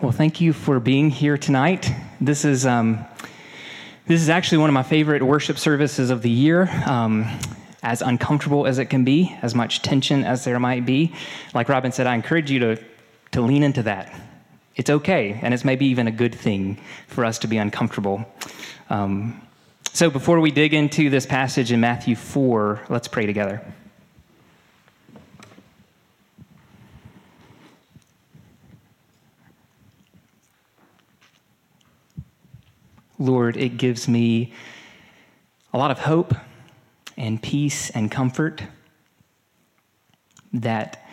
Well, thank you for being here tonight. This is um, this is actually one of my favorite worship services of the year. Um, as uncomfortable as it can be, as much tension as there might be, like Robin said, I encourage you to to lean into that. It's okay, and it's maybe even a good thing for us to be uncomfortable. Um, so, before we dig into this passage in Matthew four, let's pray together. Lord, it gives me a lot of hope and peace and comfort that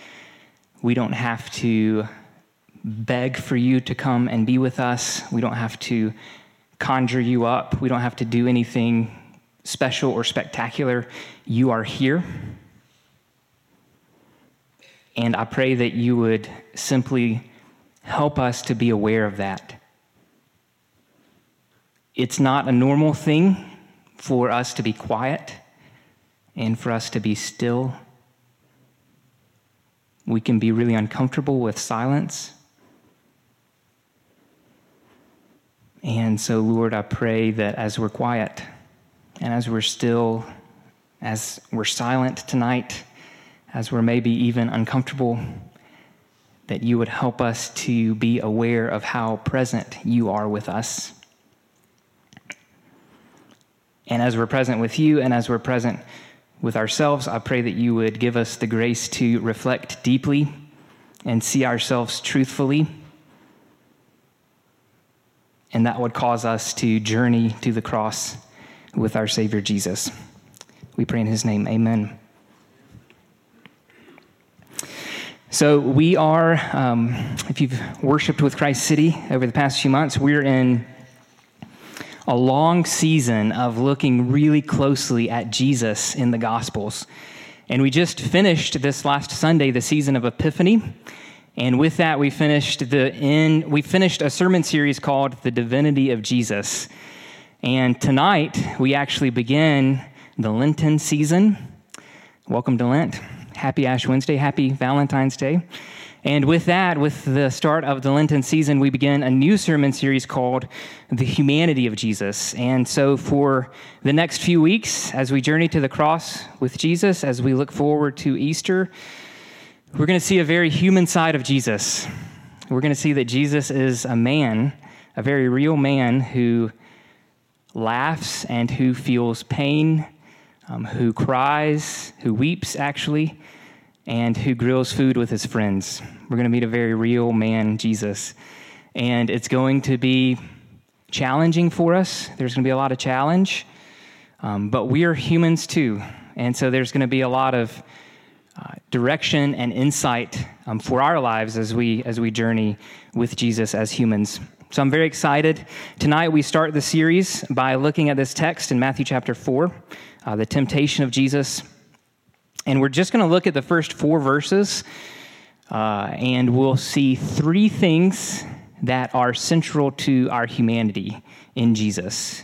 we don't have to beg for you to come and be with us. We don't have to conjure you up. We don't have to do anything special or spectacular. You are here. And I pray that you would simply help us to be aware of that it's not a normal thing for us to be quiet and for us to be still. We can be really uncomfortable with silence. And so, Lord, I pray that as we're quiet and as we're still, as we're silent tonight, as we're maybe even uncomfortable, that you would help us to be aware of how present you are with us. And as we're present with you and as we're present with ourselves, I pray that you would give us the grace to reflect deeply and see ourselves truthfully. And that would cause us to journey to the cross with our Savior Jesus. We pray in his name. Amen. So, we are, um, if you've worshiped with Christ City over the past few months, we're in a long season of looking really closely at Jesus in the Gospels. And we just finished this last Sunday the season of Epiphany. And with that, we finished the in, we finished a sermon series called The Divinity of Jesus. And tonight, we actually begin the Lenten season. Welcome to Lent. Happy Ash Wednesday. Happy Valentine's Day. And with that, with the start of the Lenten season, we begin a new sermon series called The Humanity of Jesus. And so, for the next few weeks, as we journey to the cross with Jesus, as we look forward to Easter, we're going to see a very human side of Jesus. We're going to see that Jesus is a man, a very real man who laughs and who feels pain, um, who cries, who weeps, actually and who grills food with his friends. We're going to meet a very real man, Jesus. And it's going to be challenging for us. There's going to be a lot of challenge, um, but we are humans too. And so there's going to be a lot of uh, direction and insight um, for our lives as we, as we journey with Jesus as humans. So I'm very excited. Tonight we start the series by looking at this text in Matthew chapter 4, uh, the temptation of Jesus and we're just going to look at the first four verses, uh, and we'll see three things that are central to our humanity in Jesus.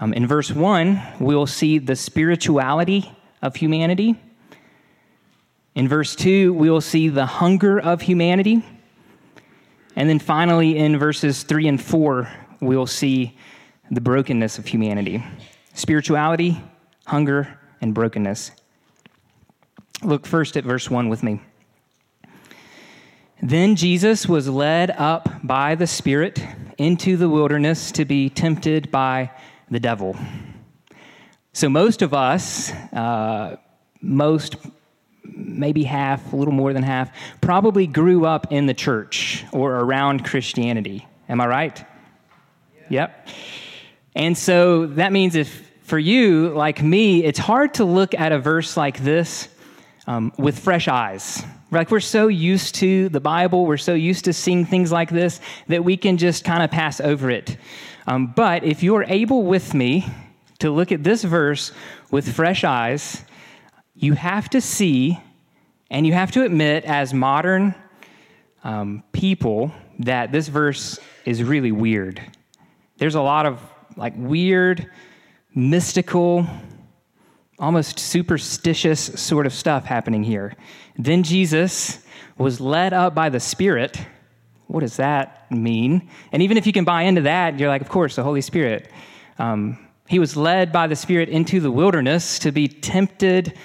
Um, in verse 1, we'll see the spirituality of humanity. In verse 2, we'll see the hunger of humanity. And then finally, in verses 3 and 4, we'll see the brokenness of humanity spirituality, hunger, and brokenness. Look first at verse 1 with me. Then Jesus was led up by the Spirit into the wilderness to be tempted by the devil. So, most of us, uh, most, maybe half, a little more than half, probably grew up in the church or around Christianity. Am I right? Yeah. Yep. And so that means if for you, like me, it's hard to look at a verse like this um, with fresh eyes. Like we're so used to the Bible, we're so used to seeing things like this that we can just kind of pass over it. Um, but if you're able with me to look at this verse with fresh eyes, you have to see and you have to admit, as modern um, people, that this verse is really weird. There's a lot of like weird, mystical, almost superstitious sort of stuff happening here. Then Jesus was led up by the Spirit. what does that mean? And even if you can buy into that, you're like, of course, the Holy Spirit. Um, he was led by the Spirit into the wilderness to be tempted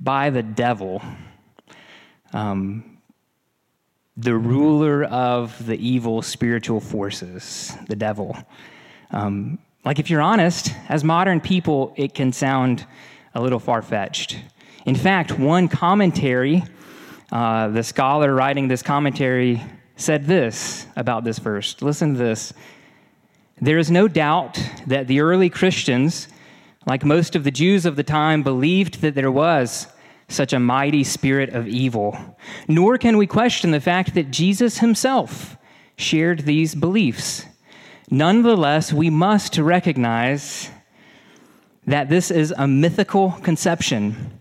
by the devil, um, the ruler of the evil spiritual forces, the devil. Um, like, if you're honest, as modern people, it can sound a little far fetched. In fact, one commentary, uh, the scholar writing this commentary said this about this verse. Listen to this. There is no doubt that the early Christians, like most of the Jews of the time, believed that there was such a mighty spirit of evil. Nor can we question the fact that Jesus himself shared these beliefs. Nonetheless, we must recognize that this is a mythical conception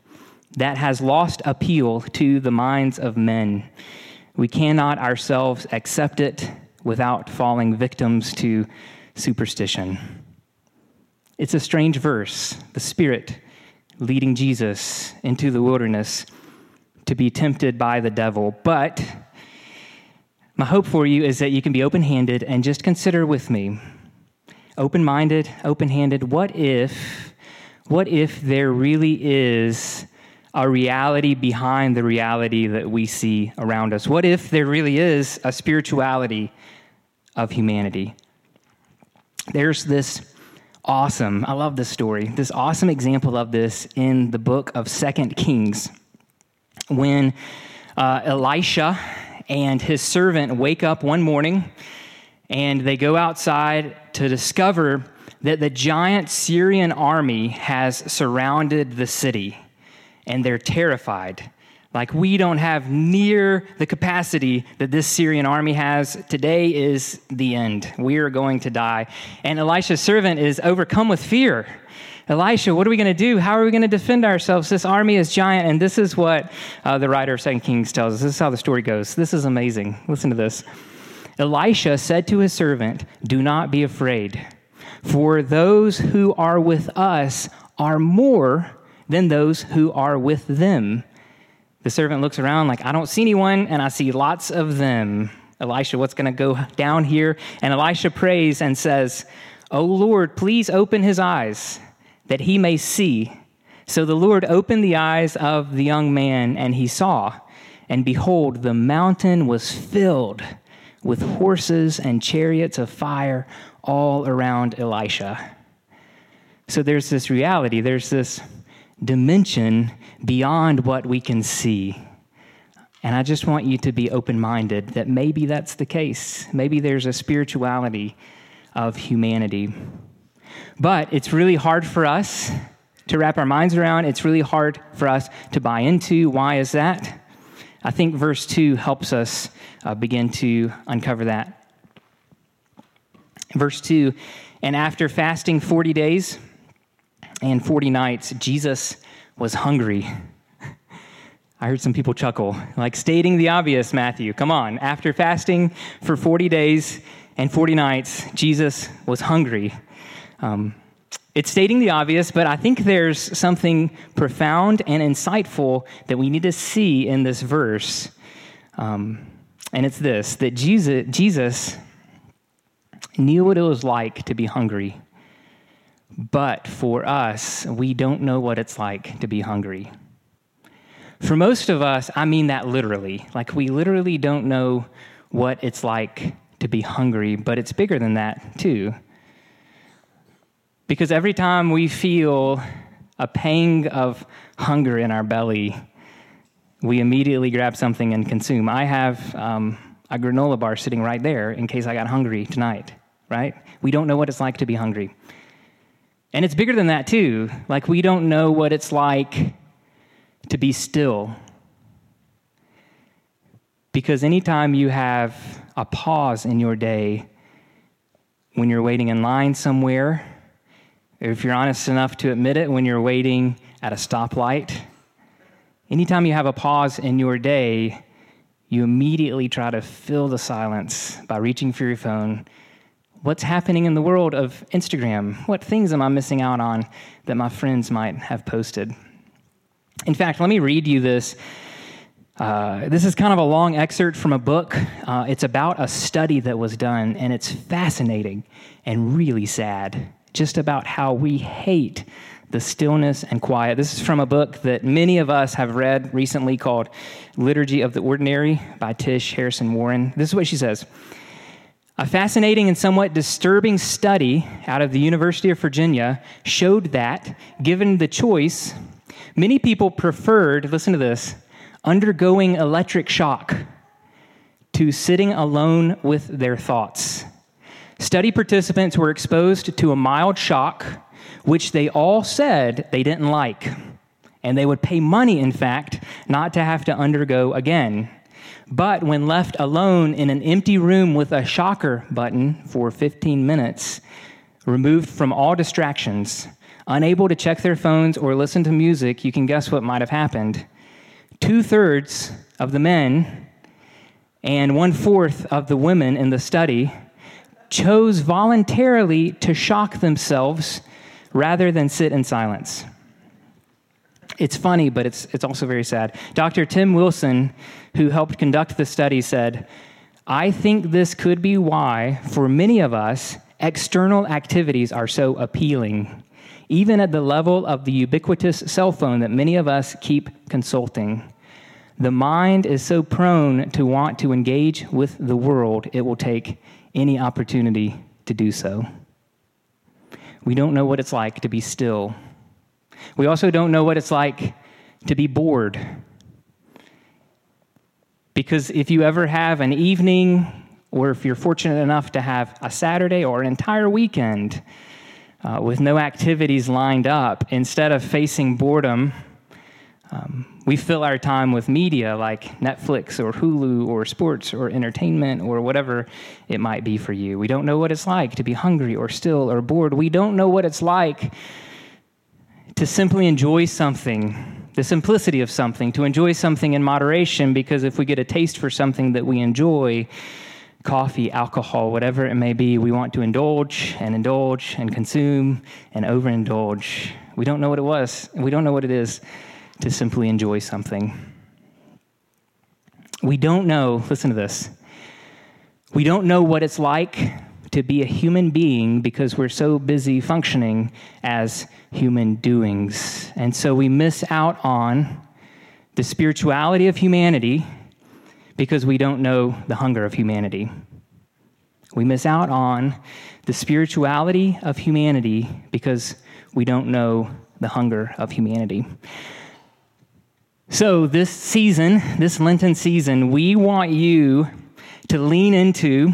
that has lost appeal to the minds of men. We cannot ourselves accept it without falling victims to superstition. It's a strange verse. The Spirit leading Jesus into the wilderness to be tempted by the devil. But my hope for you is that you can be open handed and just consider with me open minded, open handed. What if, what if there really is a reality behind the reality that we see around us? What if there really is a spirituality of humanity? There's this awesome, I love this story, this awesome example of this in the book of Second Kings. When uh, Elisha and his servant wake up one morning and they go outside to discover that the giant Syrian army has surrounded the city and they're terrified. Like, we don't have near the capacity that this Syrian army has. Today is the end. We are going to die. And Elisha's servant is overcome with fear. Elisha, what are we going to do? How are we going to defend ourselves? This army is giant. And this is what uh, the writer of Second Kings tells us. This is how the story goes. This is amazing. Listen to this. Elisha said to his servant, Do not be afraid, for those who are with us are more than those who are with them. The servant looks around like, I don't see anyone, and I see lots of them. Elisha, what's going to go down here? And Elisha prays and says, Oh Lord, please open his eyes that he may see. So the Lord opened the eyes of the young man, and he saw. And behold, the mountain was filled with horses and chariots of fire all around Elisha. So there's this reality, there's this dimension beyond what we can see. And I just want you to be open minded that maybe that's the case. Maybe there's a spirituality of humanity. But it's really hard for us to wrap our minds around. It's really hard for us to buy into. Why is that? I think verse 2 helps us uh, begin to uncover that. Verse 2 And after fasting 40 days, and 40 nights, Jesus was hungry. I heard some people chuckle, like stating the obvious, Matthew. Come on. After fasting for 40 days and 40 nights, Jesus was hungry. Um, it's stating the obvious, but I think there's something profound and insightful that we need to see in this verse. Um, and it's this that Jesus, Jesus knew what it was like to be hungry. But for us, we don't know what it's like to be hungry. For most of us, I mean that literally. Like, we literally don't know what it's like to be hungry, but it's bigger than that, too. Because every time we feel a pang of hunger in our belly, we immediately grab something and consume. I have um, a granola bar sitting right there in case I got hungry tonight, right? We don't know what it's like to be hungry. And it's bigger than that, too. Like, we don't know what it's like to be still. Because anytime you have a pause in your day, when you're waiting in line somewhere, if you're honest enough to admit it, when you're waiting at a stoplight, anytime you have a pause in your day, you immediately try to fill the silence by reaching for your phone what's happening in the world of Instagram? What things am I missing out on that my friends might have posted? In fact, let me read you this Uh, this is kind of a long excerpt from a book. Uh, it's about a study that was done, and it's fascinating and really sad, just about how we hate the stillness and quiet. This is from a book that many of us have read recently called Liturgy of the Ordinary by Tish Harrison Warren. This is what she says A fascinating and somewhat disturbing study out of the University of Virginia showed that, given the choice, many people preferred, listen to this, undergoing electric shock to sitting alone with their thoughts. Study participants were exposed to a mild shock, which they all said they didn't like. And they would pay money, in fact, not to have to undergo again. But when left alone in an empty room with a shocker button for 15 minutes, removed from all distractions, unable to check their phones or listen to music, you can guess what might have happened two thirds of the men and one fourth of the women in the study chose voluntarily to shock themselves rather than sit in silence. It's funny, but it's, it's also very sad. Dr. Tim Wilson, who helped conduct the study, said, I think this could be why, for many of us, external activities are so appealing, even at the level of the ubiquitous cell phone that many of us keep consulting. The mind is so prone to want to engage with the world, it will take any opportunity to do so. We don't know what it's like to be still. We also don't know what it's like to be bored. Because if you ever have an evening, or if you're fortunate enough to have a Saturday or an entire weekend uh, with no activities lined up, instead of facing boredom, um, we fill our time with media like Netflix or Hulu or sports or entertainment or whatever it might be for you. We don't know what it's like to be hungry or still or bored. We don't know what it's like to simply enjoy something, the simplicity of something, to enjoy something in moderation, because if we get a taste for something that we enjoy, coffee, alcohol, whatever it may be, we want to indulge and indulge and consume and overindulge. We don't know what it was. We don't know what it is to simply enjoy something. We don't know, listen to this, we don't know what it's like to be a human being because we're so busy functioning as human doings. And so we miss out on the spirituality of humanity because we don't know the hunger of humanity. We miss out on the spirituality of humanity because we don't know the hunger of humanity. So, this season, this Lenten season, we want you to lean into,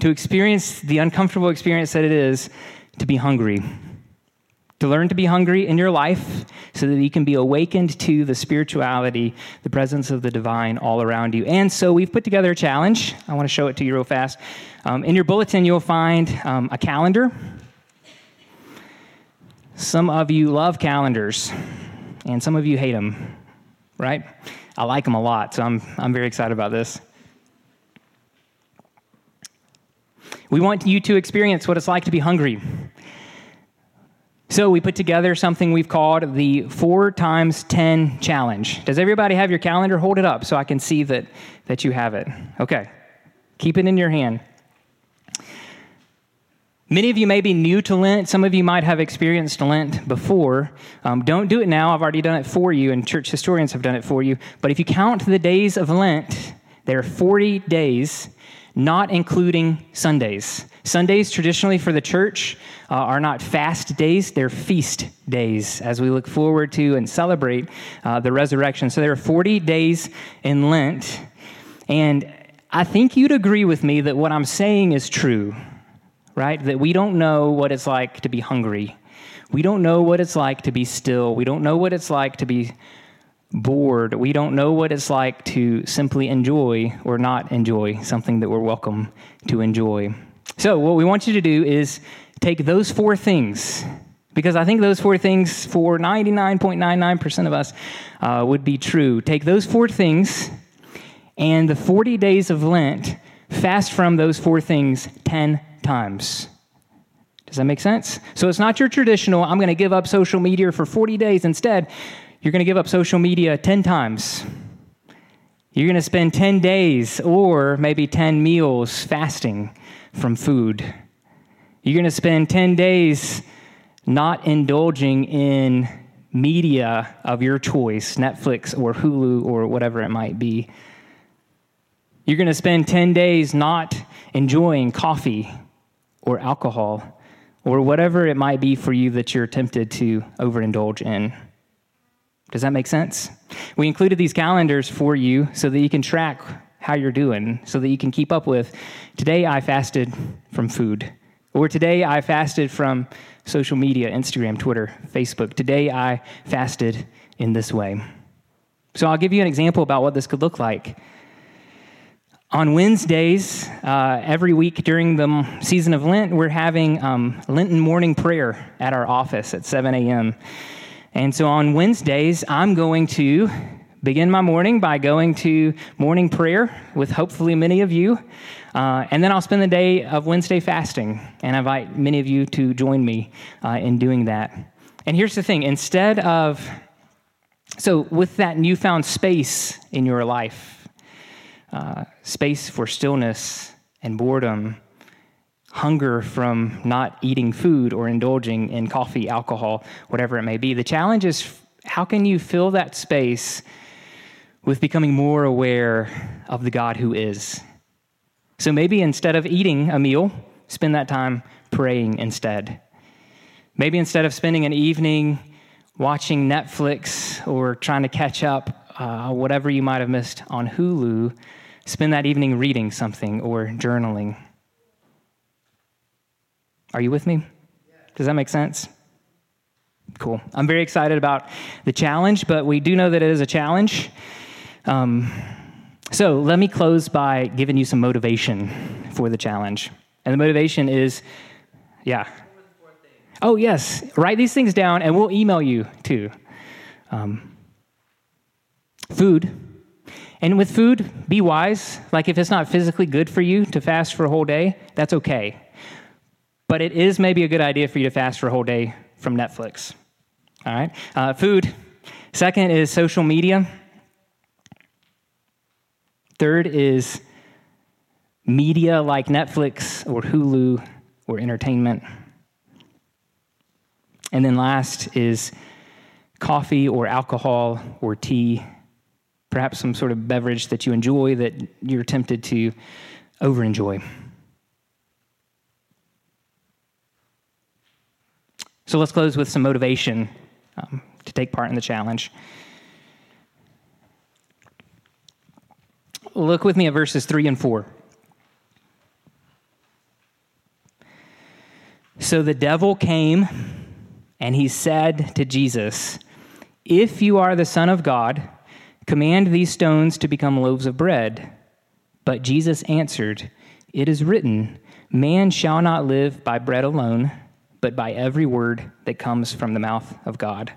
to experience the uncomfortable experience that it is to be hungry. To learn to be hungry in your life so that you can be awakened to the spirituality, the presence of the divine all around you. And so we've put together a challenge. I want to show it to you real fast. Um, in your bulletin, you'll find um, a calendar. Some of you love calendars, and some of you hate them right? I like them a lot, so I'm, I'm very excited about this. We want you to experience what it's like to be hungry. So we put together something we've called the 4 times 10 challenge. Does everybody have your calendar? Hold it up so I can see that, that you have it. Okay. Keep it in your hand. Many of you may be new to Lent. Some of you might have experienced Lent before. Um, don't do it now. I've already done it for you, and church historians have done it for you. But if you count the days of Lent, there are 40 days, not including Sundays. Sundays, traditionally for the church, uh, are not fast days, they're feast days as we look forward to and celebrate uh, the resurrection. So there are 40 days in Lent. And I think you'd agree with me that what I'm saying is true right? That we don't know what it's like to be hungry. We don't know what it's like to be still. We don't know what it's like to be bored. We don't know what it's like to simply enjoy or not enjoy something that we're welcome to enjoy. So, what we want you to do is take those four things, because I think those four things for 99.99% of us uh, would be true. Take those four things and the 40 days of Lent, fast from those four things 10 times. Does that make sense? So it's not your traditional, I'm going to give up social media for 40 days. Instead, you're going to give up social media 10 times. You're going to spend 10 days or maybe 10 meals fasting from food. You're going to spend 10 days not indulging in media of your choice, Netflix or Hulu or whatever it might be. You're going to spend 10 days not enjoying coffee or alcohol or whatever it might be for you that you're tempted to overindulge in. Does that make sense? We included these calendars for you so that you can track how you're doing, so that you can keep up with today I fasted from food, or today I fasted from social media Instagram, Twitter, Facebook. Today I fasted in this way. So I'll give you an example about what this could look like. On Wednesdays, uh, every week during the season of Lent, we're having um, Lenten morning prayer at our office at 7 a.m. And so on Wednesdays, I'm going to begin my morning by going to morning prayer with hopefully many of you. Uh, and then I'll spend the day of Wednesday fasting and I invite many of you to join me uh, in doing that. And here's the thing instead of, so with that newfound space in your life, uh, space for stillness and boredom, hunger from not eating food or indulging in coffee, alcohol, whatever it may be. The challenge is how can you fill that space with becoming more aware of the God who is? So maybe instead of eating a meal, spend that time praying instead. Maybe instead of spending an evening watching Netflix or trying to catch up uh, whatever you might have missed on Hulu, spend that evening reading something or journaling. Are you with me? Does that make sense? Cool. I'm very excited about the challenge, but we do know that it is a challenge. Um, so let me close by giving you some motivation for the challenge. And the motivation is, yeah. Oh, yes. Write these things down and we'll email you too. Um, food. And with food, be wise. Like if it's not physically good for you to fast for a whole day, that's okay. But it is maybe a good idea for you to fast for a whole day from Netflix. All right? Uh, food. Second is social media. Third is media like Netflix or Hulu or entertainment. And then last is coffee or alcohol or tea, perhaps some sort of beverage that you enjoy that you're tempted to overenjoy. So let's close with some motivation um, to take part in the challenge. Look with me at verses 3 and 4. So the devil came and he said to Jesus, If you are the Son of God, command these stones to become loaves of bread. But Jesus answered, It is written, Man shall not live by bread alone but by every word that comes from the mouth of God.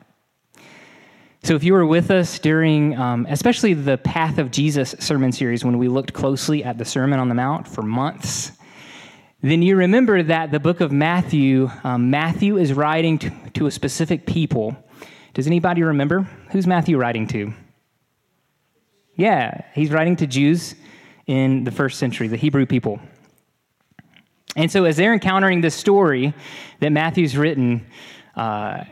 So, if you were with us during, um, especially the Path of Jesus sermon series, when we looked closely at the Sermon on the Mount for months, then you remember that the book of Matthew, um, Matthew is writing to, to a specific people. Does anybody remember? Who's Matthew writing to? Yeah, he's writing to Jews in the first century, the Hebrew people. And so, as they're encountering this story that Matthew's written, uh,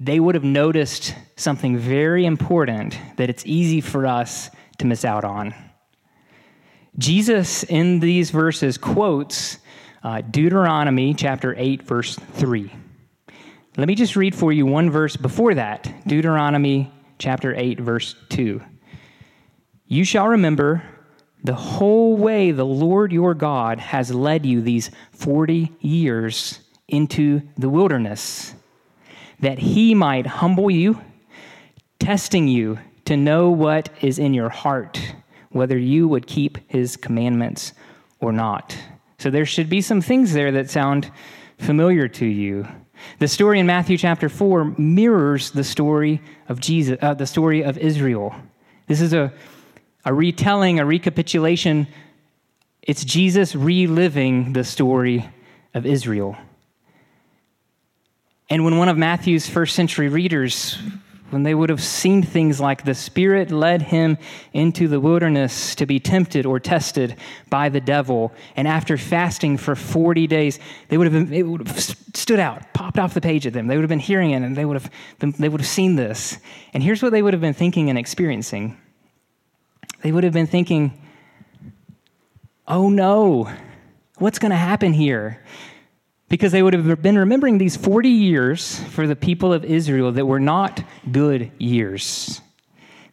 they would have noticed something very important that it's easy for us to miss out on. Jesus, in these verses, quotes uh, Deuteronomy chapter 8, verse 3. Let me just read for you one verse before that Deuteronomy chapter 8, verse 2. You shall remember the whole way the Lord your God has led you these 40 years into the wilderness, that he might humble you, testing you to know what is in your heart, whether you would keep his commandments or not. So there should be some things there that sound familiar to you. The story in Matthew chapter 4 mirrors the story of Jesus, uh, the story of Israel. This is a a retelling, a recapitulation. It's Jesus reliving the story of Israel. And when one of Matthew's first century readers when they would have seen things like the Spirit led him into the wilderness to be tempted or tested by the devil. And after fasting for 40 days, they would have, been, it would have stood out, popped off the page at them. They would have been hearing it and they would have, they would have seen this. And here's what they would have been thinking and experiencing they would have been thinking, oh no, what's going to happen here? because they would have been remembering these 40 years for the people of Israel that were not good years.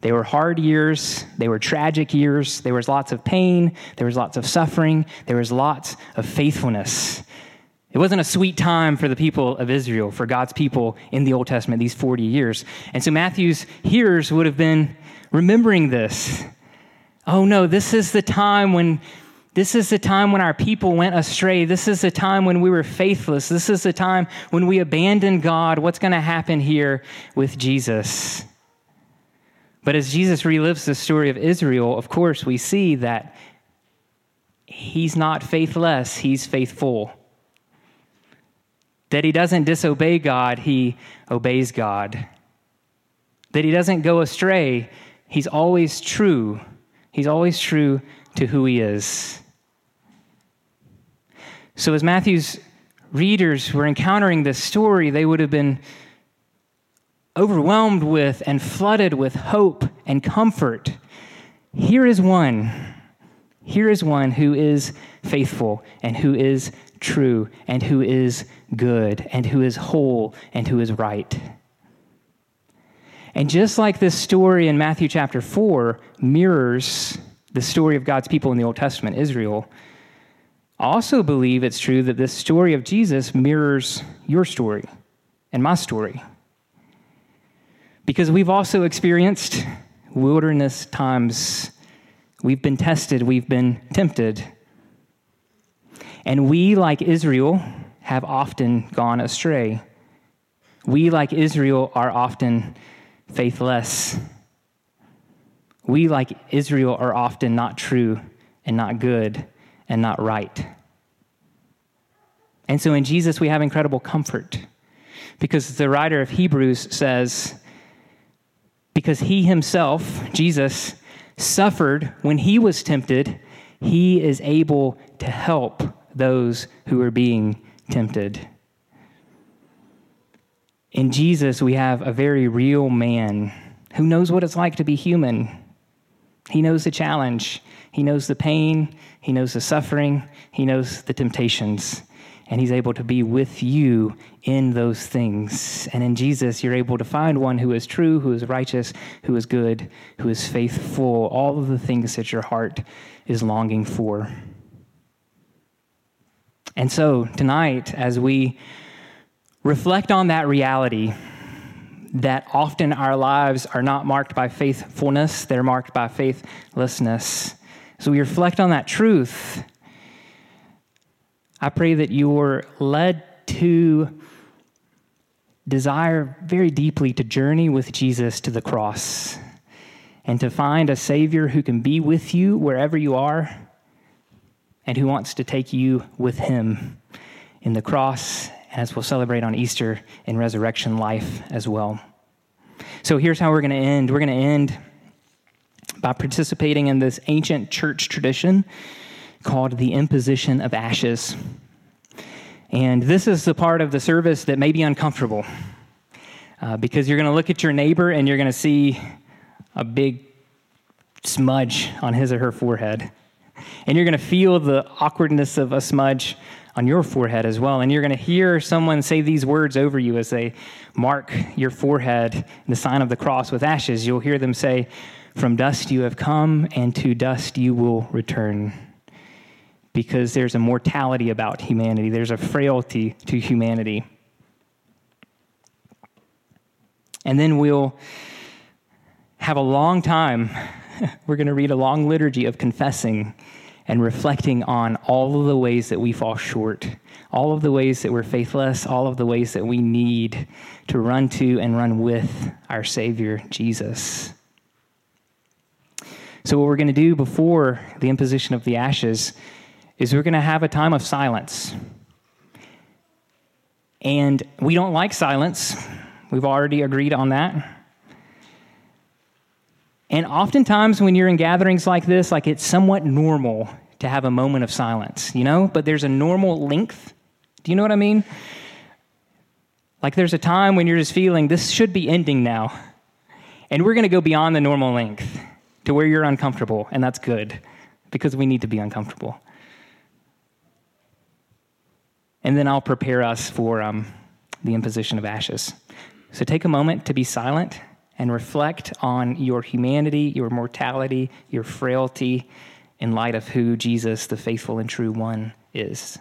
They were hard years, they were tragic years, there was lots of pain, there was lots of suffering, there was lots of faithfulness. It wasn't a sweet time for the people of Israel, for God's people in the Old Testament, these 40 years. And so Matthew's hearers would have been remembering this. Oh no, this is the time when this is the time when our people went astray. This is the time when we were faithless. This is the time when we abandoned God. What's going to happen here with Jesus? But as Jesus relives the story of Israel, of course, we see that he's not faithless, he's faithful. That he doesn't disobey God, he obeys God. That he doesn't go astray, he's always true. He's always true to who he is. So, as Matthew's readers were encountering this story, they would have been overwhelmed with and flooded with hope and comfort. Here is one. Here is one who is faithful and who is true and who is good and who is whole and who is right. And just like this story in Matthew chapter 4 mirrors the story of God's people in the Old Testament, Israel, I also believe it's true that this story of Jesus mirrors your story and my story. Because we've also experienced wilderness times. We've been tested, we've been tempted. And we, like Israel, have often gone astray. We, like Israel, are often faithless. We, like Israel, are often not true and not good and not right. And so in Jesus, we have incredible comfort because the writer of Hebrews says, because he himself, Jesus, suffered when he was tempted, he is able to help those who are being tempted. In Jesus, we have a very real man who knows what it's like to be human. He knows the challenge, he knows the pain, he knows the suffering, he knows the temptations and He's able to be with you in those things. And in Jesus, you're able to find one who is true, who is righteous, who is good, who is faithful, all of the things that your heart is longing for. And so, tonight, as we reflect on that reality, that often our lives are not marked by faithfulness, they're marked by faithlessness. So we reflect on that truth I pray that you're led to desire very deeply to journey with Jesus to the cross and to find a Savior who can be with you wherever you are and who wants to take you with Him in the cross, as we'll celebrate on Easter in resurrection life as well. So here's how we're going to end. We're going to end by participating in this ancient church tradition called the imposition of ashes. And this is the part of the service that may be uncomfortable uh, because you're going to look at your neighbor and you're going to see a big smudge on his or her forehead. And you're going to feel the awkwardness of a smudge on your forehead as well. And you're going to hear someone say these words over you as they mark your forehead, the sign of the cross with ashes. You'll hear them say, From dust you have come, and to dust you will return because there's a mortality about humanity, there's a frailty to humanity. And then we'll have a long time. We're going to read a long liturgy of confessing and reflecting on all of the ways that we fall short, all of the ways that we're faithless, all of the ways that we need to run to and run with our Savior, Jesus. So, what we're going to do before the imposition of the ashes is we're going to have a time of silence. And we don't like silence. We've already agreed on that. And oftentimes, when you're in gatherings like this, like it's somewhat normal to have a moment of silence, you know? But there's a normal length. Do you know what I mean? Like there's a time when you're just feeling this should be ending now. And we're going to go beyond the normal length to where you're uncomfortable, and that's good because we need to be uncomfortable. And then I'll prepare us for um, the imposition of ashes. So take a moment to be silent and reflect on your humanity, your mortality, your frailty in light of who Jesus, the faithful and true one, is.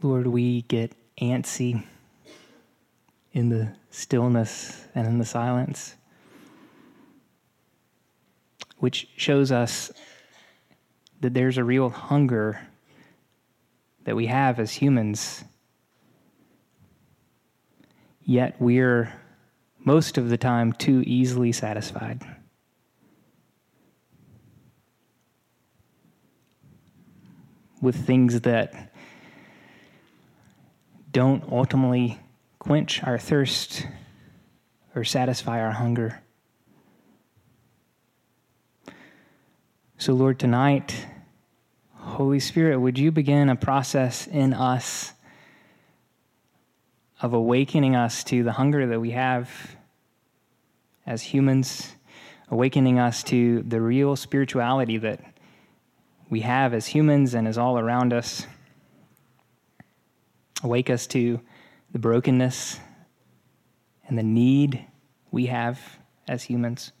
Lord, we get antsy in the stillness and in the silence, which shows us that there's a real hunger that we have as humans. Yet we're most of the time too easily satisfied. With things that don't ultimately quench our thirst or satisfy our hunger. So, Lord, tonight, Holy Spirit, would you begin a process in us of awakening us to the hunger that we have as humans, awakening us to the real spirituality that we have as humans and is all around us. Awake us to the brokenness and the need we have as humans.